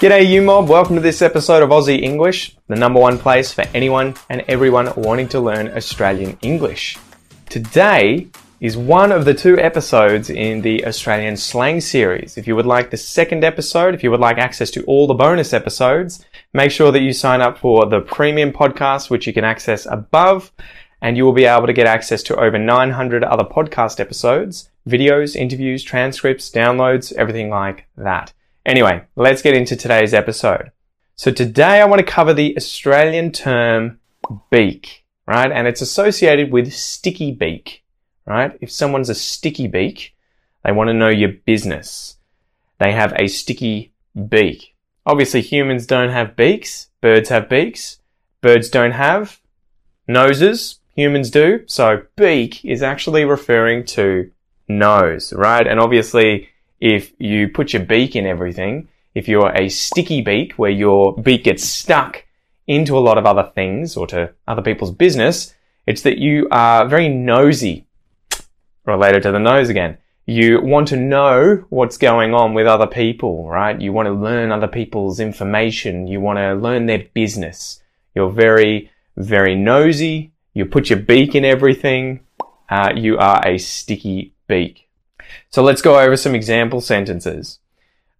G'day, you mob. Welcome to this episode of Aussie English, the number one place for anyone and everyone wanting to learn Australian English. Today is one of the two episodes in the Australian slang series. If you would like the second episode, if you would like access to all the bonus episodes, make sure that you sign up for the premium podcast, which you can access above, and you will be able to get access to over 900 other podcast episodes, videos, interviews, transcripts, downloads, everything like that. Anyway, let's get into today's episode. So today I want to cover the Australian term beak, right? And it's associated with sticky beak, right? If someone's a sticky beak, they want to know your business. They have a sticky beak. Obviously humans don't have beaks. Birds have beaks. Birds don't have noses. Humans do. So beak is actually referring to nose, right? And obviously if you put your beak in everything, if you're a sticky beak where your beak gets stuck into a lot of other things or to other people's business, it's that you are very nosy. Related to the nose again. You want to know what's going on with other people, right? You want to learn other people's information. You want to learn their business. You're very, very nosy. You put your beak in everything. Uh, you are a sticky beak. So let's go over some example sentences.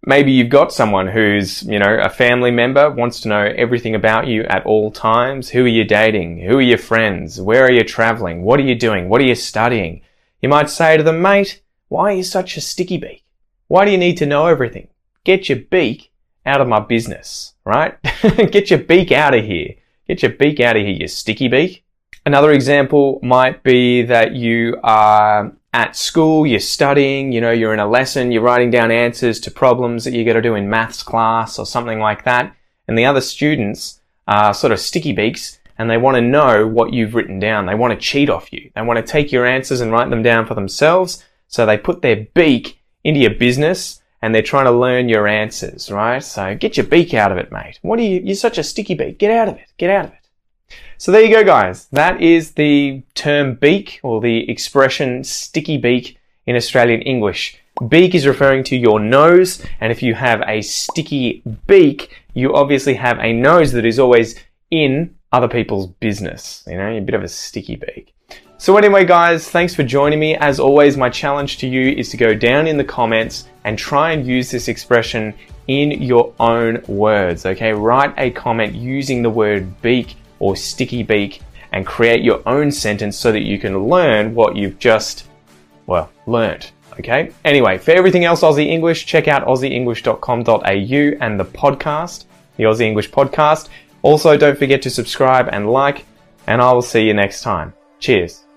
Maybe you've got someone who's, you know, a family member, wants to know everything about you at all times. Who are you dating? Who are your friends? Where are you traveling? What are you doing? What are you studying? You might say to them, mate, why are you such a sticky beak? Why do you need to know everything? Get your beak out of my business, right? Get your beak out of here. Get your beak out of here, you sticky beak. Another example might be that you are at school, you're studying, you know, you're in a lesson, you're writing down answers to problems that you got to do in maths class or something like that. And the other students are sort of sticky beaks and they want to know what you've written down. They want to cheat off you. They want to take your answers and write them down for themselves. So they put their beak into your business and they're trying to learn your answers, right? So get your beak out of it, mate. What are you, you're such a sticky beak. Get out of it. Get out of it. So there you go, guys. That is the term beak or the expression sticky beak in Australian English. Beak is referring to your nose, and if you have a sticky beak, you obviously have a nose that is always in other people's business. You know, a bit of a sticky beak. So anyway, guys, thanks for joining me. As always, my challenge to you is to go down in the comments and try and use this expression in your own words. Okay, write a comment using the word beak or sticky beak and create your own sentence so that you can learn what you've just, well, learned. Okay. Anyway, for everything else Aussie English, check out aussieenglish.com.au and the podcast, the Aussie English podcast. Also, don't forget to subscribe and like, and I will see you next time. Cheers.